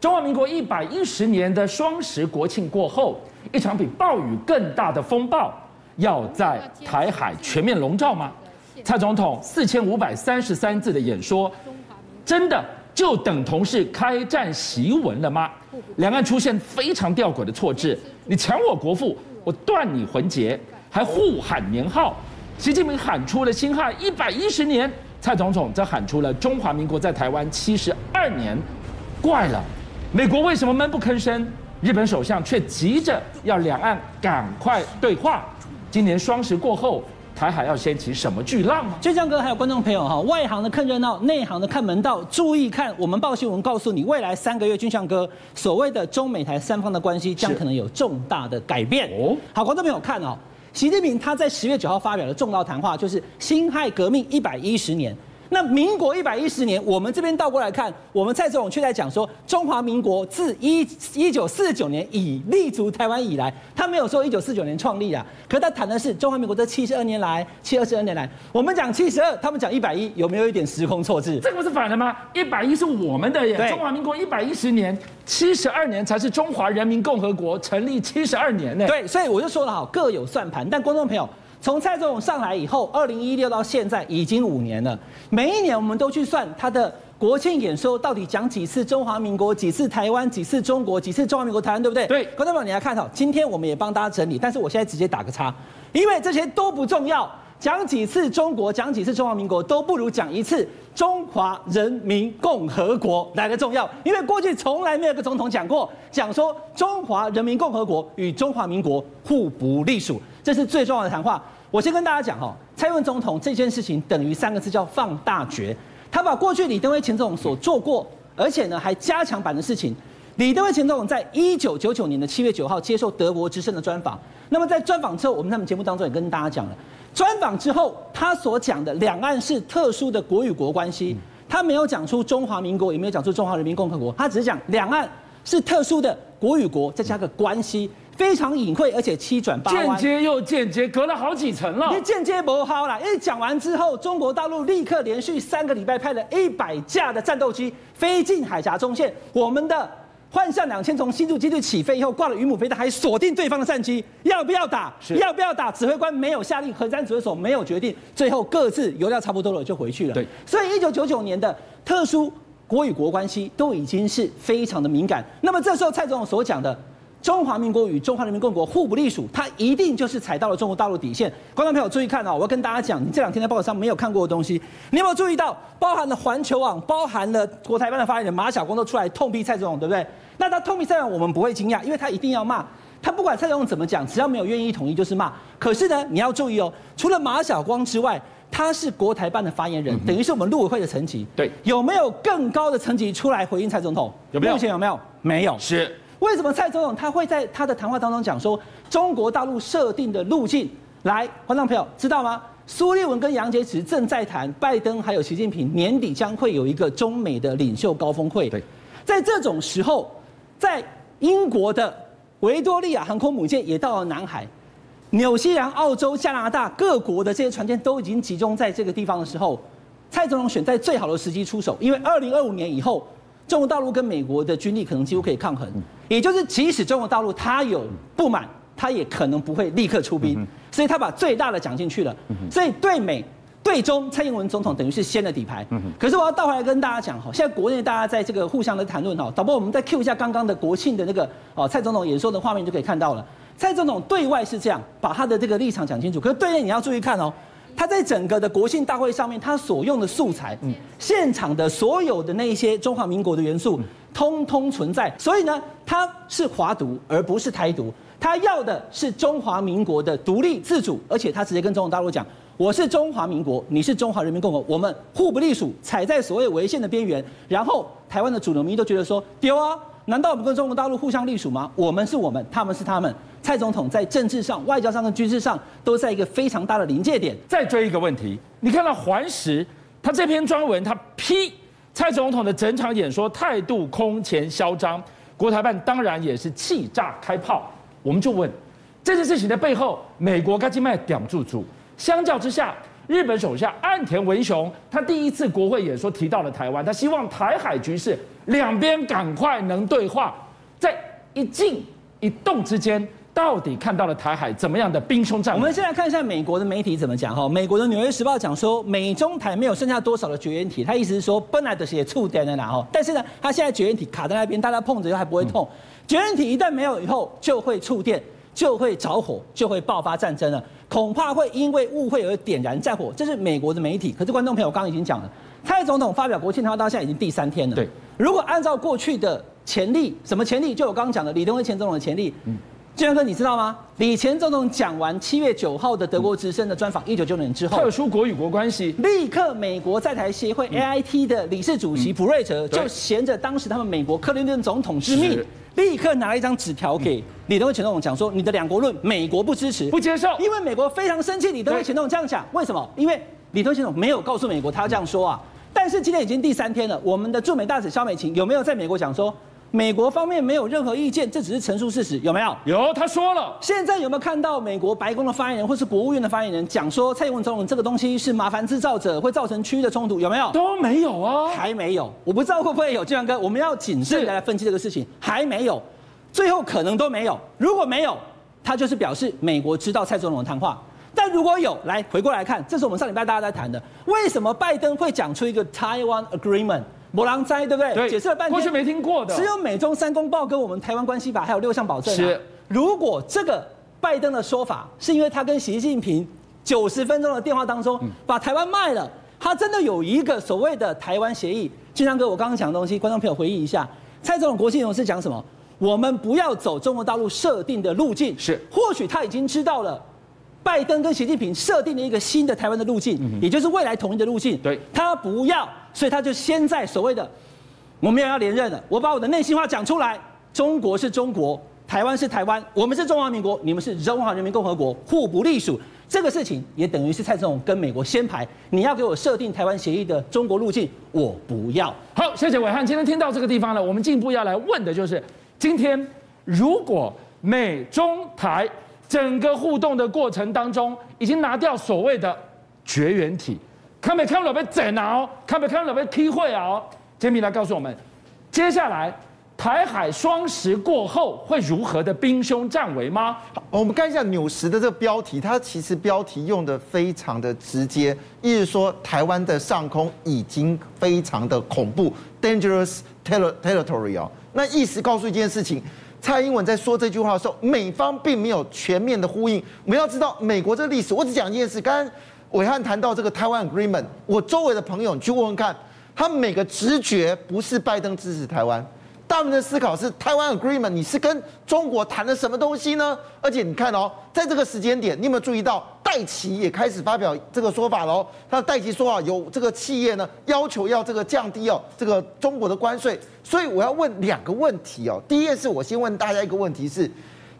中华民国一百一十年的双十国庆过后，一场比暴雨更大的风暴要在台海全面笼罩吗？蔡总统四千五百三十三字的演说，真的就等同是开战檄文了吗？两岸出现非常吊诡的错置，你抢我国父，我断你魂节，还互喊年号。习近平喊出了辛亥一百一十年，蔡总统则喊出了中华民国在台湾七十二年。怪了，美国为什么闷不吭声？日本首相却急着要两岸赶快对话。今年双十过后。台海要掀起什么巨浪吗？俊相哥还有观众朋友哈，外行的看热闹，内行的看门道，注意看我们报新闻，告诉你未来三个月，俊相哥所谓的中美台三方的关系将可能有重大的改变哦。好，观众朋友看哦，习近平他在十月九号发表的重要谈话，就是辛亥革命一百一十年。那民国一百一十年，我们这边倒过来看，我们蔡总统却在讲说，中华民国自一一九四九年以立足台湾以来，他没有说一九四九年创立啊，可他谈的是中华民国这七十二年来，七二十二年来，我们讲七十二，他们讲一百一，有没有一点时空错置？这个不是反了吗？一百一是我们的耶，中华民国一百一十年，七十二年才是中华人民共和国成立七十二年呢。对，所以我就说了哈，各有算盘，但观众朋友。从蔡总统上来以后，二零一六到现在已经五年了。每一年我们都去算他的国庆演说到底讲几次中华民国，几次台湾，几次中国，几次中华民国台湾，对不对？对。观众朋友，你来看好，今天我们也帮大家整理，但是我现在直接打个叉，因为这些都不重要。讲几次中国，讲几次中华民国，都不如讲一次中华人民共和国来的重要。因为过去从来没有个总统讲过，讲说中华人民共和国与中华民国互不隶属。这是最重要的谈话。我先跟大家讲哈，蔡英文总统这件事情等于三个字叫放大绝。他把过去李登辉前总统所做过，而且呢还加强版的事情。李登辉前总统在一九九九年的七月九号接受德国之声的专访。那么在专访之后，我们在我们节目当中也跟大家讲了，专访之后他所讲的两岸是特殊的国与国关系，他没有讲出中华民国，也没有讲出中华人民共和国，他只是讲两岸是特殊的国与国，再加个关系。非常隐晦，而且七转八弯，间接又间接，隔了好几层了。你间接不好啦，因为讲完之后，中国大陆立刻连续三个礼拜派了一百架的战斗机飞进海峡中线。我们的幻象两千从新竹基地起飞以后，挂了鱼母飞弹，还锁定对方的战机，要不要打？要不要打？指挥官没有下令，核战指挥所没有决定，最后各自油料差不多了就回去了。对，所以一九九九年的特殊国与国关系都已经是非常的敏感。那么这时候蔡总统所讲的。中华民国与中华人民共和国互不隶属，它一定就是踩到了中国大陆底线。观众朋友注意看啊，我要跟大家讲，你这两天在报纸上没有看过的东西，你有没有注意到？包含了环球网，包含了国台办的发言人马晓光都出来痛批蔡总统，对不对？那他痛批蔡总统，我们不会惊讶，因为他一定要骂。他不管蔡总统怎么讲，只要没有愿意统一，就是骂。可是呢，你要注意哦，除了马晓光之外，他是国台办的发言人，等于是我们陆委会的层级。对，有没有更高的层级出来回应蔡总统？有没有？目前有没有？没有。是。为什么蔡总统他会在他的谈话当中讲说中国大陆设定的路径？来，观众朋友知道吗？苏立文跟杨洁篪正在谈，拜登还有习近平年底将会有一个中美的领袖高峰会。对，在这种时候，在英国的维多利亚航空母舰也到了南海，纽西兰、澳洲、加拿大各国的这些船舰都已经集中在这个地方的时候，蔡总统选在最好的时机出手，因为二零二五年以后。中国大陆跟美国的军力可能几乎可以抗衡，也就是即使中国大陆他有不满，他也可能不会立刻出兵，所以他把最大的讲进去了。所以对美对中，蔡英文总统等于是掀了底牌。可是我要倒回来跟大家讲哈，现在国内大家在这个互相的谈论哈，导播我们再 Q 一下刚刚的国庆的那个哦蔡总统演说的画面就可以看到了。蔡总统对外是这样把他的这个立场讲清楚，可是对内你要注意看哦。他在整个的国庆大会上面，他所用的素材，现场的所有的那些中华民国的元素，通通存在。所以呢，他是华独而不是台独，他要的是中华民国的独立自主，而且他直接跟中国大陆讲：我是中华民国，你是中华人民共和国，我们互不隶属，踩在所谓违宪的边缘。然后台湾的主流民意都觉得说：丢啊！难道我们跟中国大陆互相隶属吗？我们是我们，他们是他们。蔡总统在政治上、外交上跟军事上都在一个非常大的临界点。再追一个问题，你看到环时他这篇专文，他批蔡总统的整场演说态度空前嚣张，国台办当然也是气炸开炮。我们就问，这件事情的背后，美国该怎么点住住？相较之下，日本首相岸田文雄他第一次国会演说提到了台湾，他希望台海局势。两边赶快能对话，在一静一动之间。到底看到了台海怎么样的兵凶战危？我们现在看一下美国的媒体怎么讲哈。美国的《纽约时报》讲说，美中台没有剩下多少的绝缘体，他意思是说本来的些触电的啦哈，但是呢，他现在绝缘体卡在那边，大家碰着又还不会痛。绝缘体一旦没有以后，就会触电，就会着火，就会爆发战争了，恐怕会因为误会而点燃战火。这是美国的媒体。可是观众朋友，刚刚已经讲了，蔡总统发表国庆谈话到现在已经第三天了。对，如果按照过去的潜力，什么潜力？就我刚刚讲的李登辉前总统的潜力。嗯。俊相哥，你知道吗？李前总统讲完七月九号的德国之声的专访，一九九九年之后，特殊国与国关系，立刻美国在台协会 AIT 的理事主席普瑞泽就衔着当时他们美国克林顿总统之命，立刻拿了一张纸条给李登辉前总统讲说：“你的两国论，美国不支持，不接受。”因为美国非常生气，李登辉前总统这样讲，为什么？因为李登辉前总统没有告诉美国他要这样说啊。但是今天已经第三天了，我们的驻美大使肖美琴有没有在美国讲说？美国方面没有任何意见，这只是陈述事实，有没有？有，他说了。现在有没有看到美国白宫的发言人或是国务院的发言人讲说蔡英文总统这个东西是麻烦制造者，会造成区域的冲突？有没有？都没有啊，还没有。我不知道会不会有，俊相哥，我们要谨慎来分析这个事情。还没有，最后可能都没有。如果没有，他就是表示美国知道蔡总统的谈话。但如果有，来回过来看，这是我们上礼拜大家在谈的，为什么拜登会讲出一个 Taiwan Agreement？摩狼灾对不对？对，解释了半天，过去没听过的，只有美中三公报跟我们台湾关系法还有六项保证、啊。是，如果这个拜登的说法是因为他跟习近平九十分钟的电话当中把台湾卖了，他真的有一个所谓的台湾协议。金昌哥，我刚刚讲的东西，观众朋友回忆一下，蔡总统国庆是讲什么？我们不要走中国大陆设定的路径。是，或许他已经知道了。拜登跟习近平设定了一个新的台湾的路径，也就是未来统一的路径。对，他不要，所以他就先在所谓的我们也要连任了，我把我的内心话讲出来：中国是中国，台湾是台湾，我们是中华民国，你们是中华人民共和国，互不隶属。这个事情也等于是蔡总统跟美国先排，你要给我设定台湾协议的中国路径，我不要。好，谢谢伟汉。今天听到这个地方了，我们进一步要来问的就是：今天如果美中台。整个互动的过程当中，已经拿掉所谓的绝缘体，看没看到被整哦？看没看到被踢会哦？杰米来告诉我们，接下来台海双十过后会如何的兵凶战危吗？我们看一下纽时的这个标题，它其实标题用的非常的直接，意思说台湾的上空已经非常的恐怖，dangerous territory 哦。那意思告诉一件事情。蔡英文在说这句话的时候，美方并没有全面的呼应。我们要知道，美国这个历史，我只讲一件事。刚刚伟汉谈到这个台湾 Agreement，我周围的朋友，你去问问看，他们每个直觉不是拜登支持台湾。大部分的思考是台湾 Agreement，你是跟中国谈了什么东西呢？而且你看哦，在这个时间点，你有没有注意到戴琪也开始发表这个说法喽？他戴琪说啊，有这个企业呢要求要这个降低哦这个中国的关税。所以我要问两个问题哦。第一件事，我先问大家一个问题是：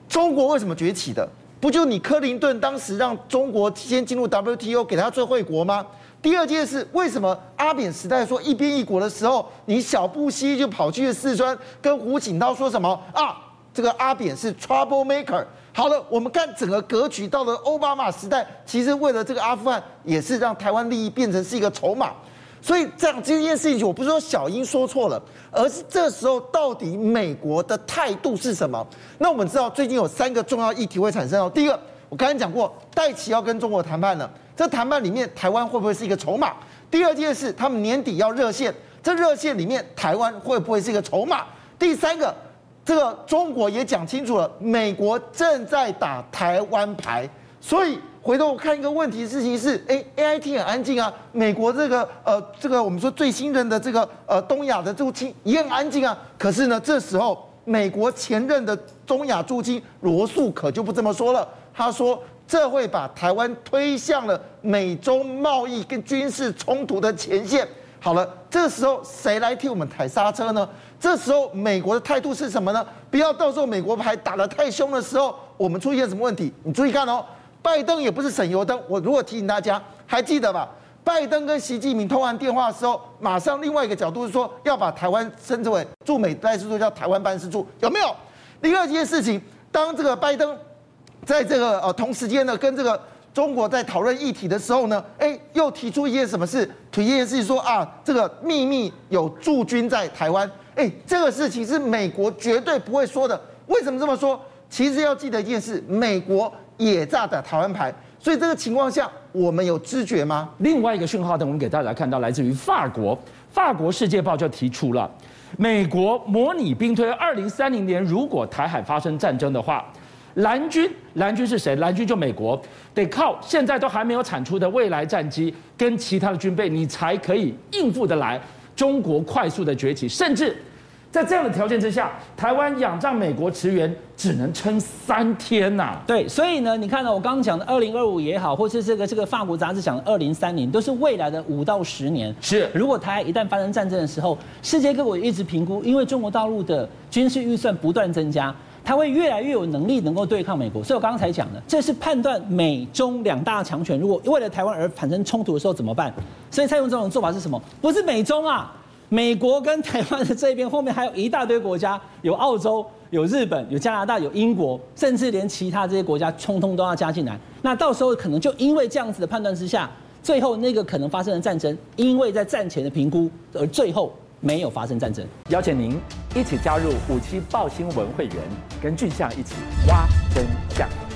中国为什么崛起的？不就你克林顿当时让中国先进入 WTO，给他最惠国吗？第二件事，为什么阿扁时代说一边一国的时候，你小布希就跑去四川跟胡锦涛说什么啊？这个阿扁是 trouble maker。好了，我们看整个格局，到了奥巴马时代，其实为了这个阿富汗，也是让台湾利益变成是一个筹码。所以这样这件事情，我不是说小英说错了，而是这时候到底美国的态度是什么？那我们知道最近有三个重要议题会产生哦。第一个，我刚才讲过，戴琪要跟中国谈判了。这谈判里面，台湾会不会是一个筹码？第二件事，他们年底要热线，这热线里面，台湾会不会是一个筹码？第三个，这个中国也讲清楚了，美国正在打台湾牌。所以回头我看一个问题事情是，哎，AIT 很安静啊，美国这个呃这个我们说最新任的这个呃东亚的驻青也很安静啊。可是呢，这时候美国前任的中亚驻青罗素可就不这么说了，他说。这会把台湾推向了美中贸易跟军事冲突的前线。好了，这时候谁来替我们踩刹车呢？这时候美国的态度是什么呢？不要到时候美国牌打得太凶的时候，我们出现什么问题？你注意看哦，拜登也不是省油灯。我如果提醒大家，还记得吧？拜登跟习近平通完电话的时候，马上另外一个角度是说要把台湾称之为驻美办事处，叫台湾办事处，有没有？第二件事情，当这个拜登。在这个呃同时间呢，跟这个中国在讨论议题的时候呢，哎，又提出一件什么事？提一件事情说啊，这个秘密有驻军在台湾。哎，这个事情是美国绝对不会说的。为什么这么说？其实要记得一件事，美国也炸的台湾牌。所以这个情况下，我们有知觉吗？另外一个讯号灯，我们给大家看到，来自于法国，法国《世界报》就提出了，美国模拟兵推，二零三零年如果台海发生战争的话。蓝军，蓝军是谁？蓝军就美国，得靠现在都还没有产出的未来战机跟其他的军备，你才可以应付得来中国快速的崛起。甚至在这样的条件之下，台湾仰仗美国驰援，只能撑三天呐、啊。对，所以呢，你看到我刚刚讲的二零二五也好，或是这个这个法国杂志讲的二零三零，都是未来的五到十年。是，如果台海一旦发生战争的时候，世界各国一直评估，因为中国大陆的军事预算不断增加。他会越来越有能力能够对抗美国，所以我刚才讲的，这是判断美中两大强权如果为了台湾而产生冲突的时候怎么办。所以蔡英文这种做法是什么？不是美中啊，美国跟台湾的这一边后面还有一大堆国家，有澳洲、有日本、有加拿大、有英国，甚至连其他这些国家通通都要加进来。那到时候可能就因为这样子的判断之下，最后那个可能发生的战争，因为在战前的评估而最后。没有发生战争，邀请您一起加入五七报新闻会员，跟俊相一起挖真相。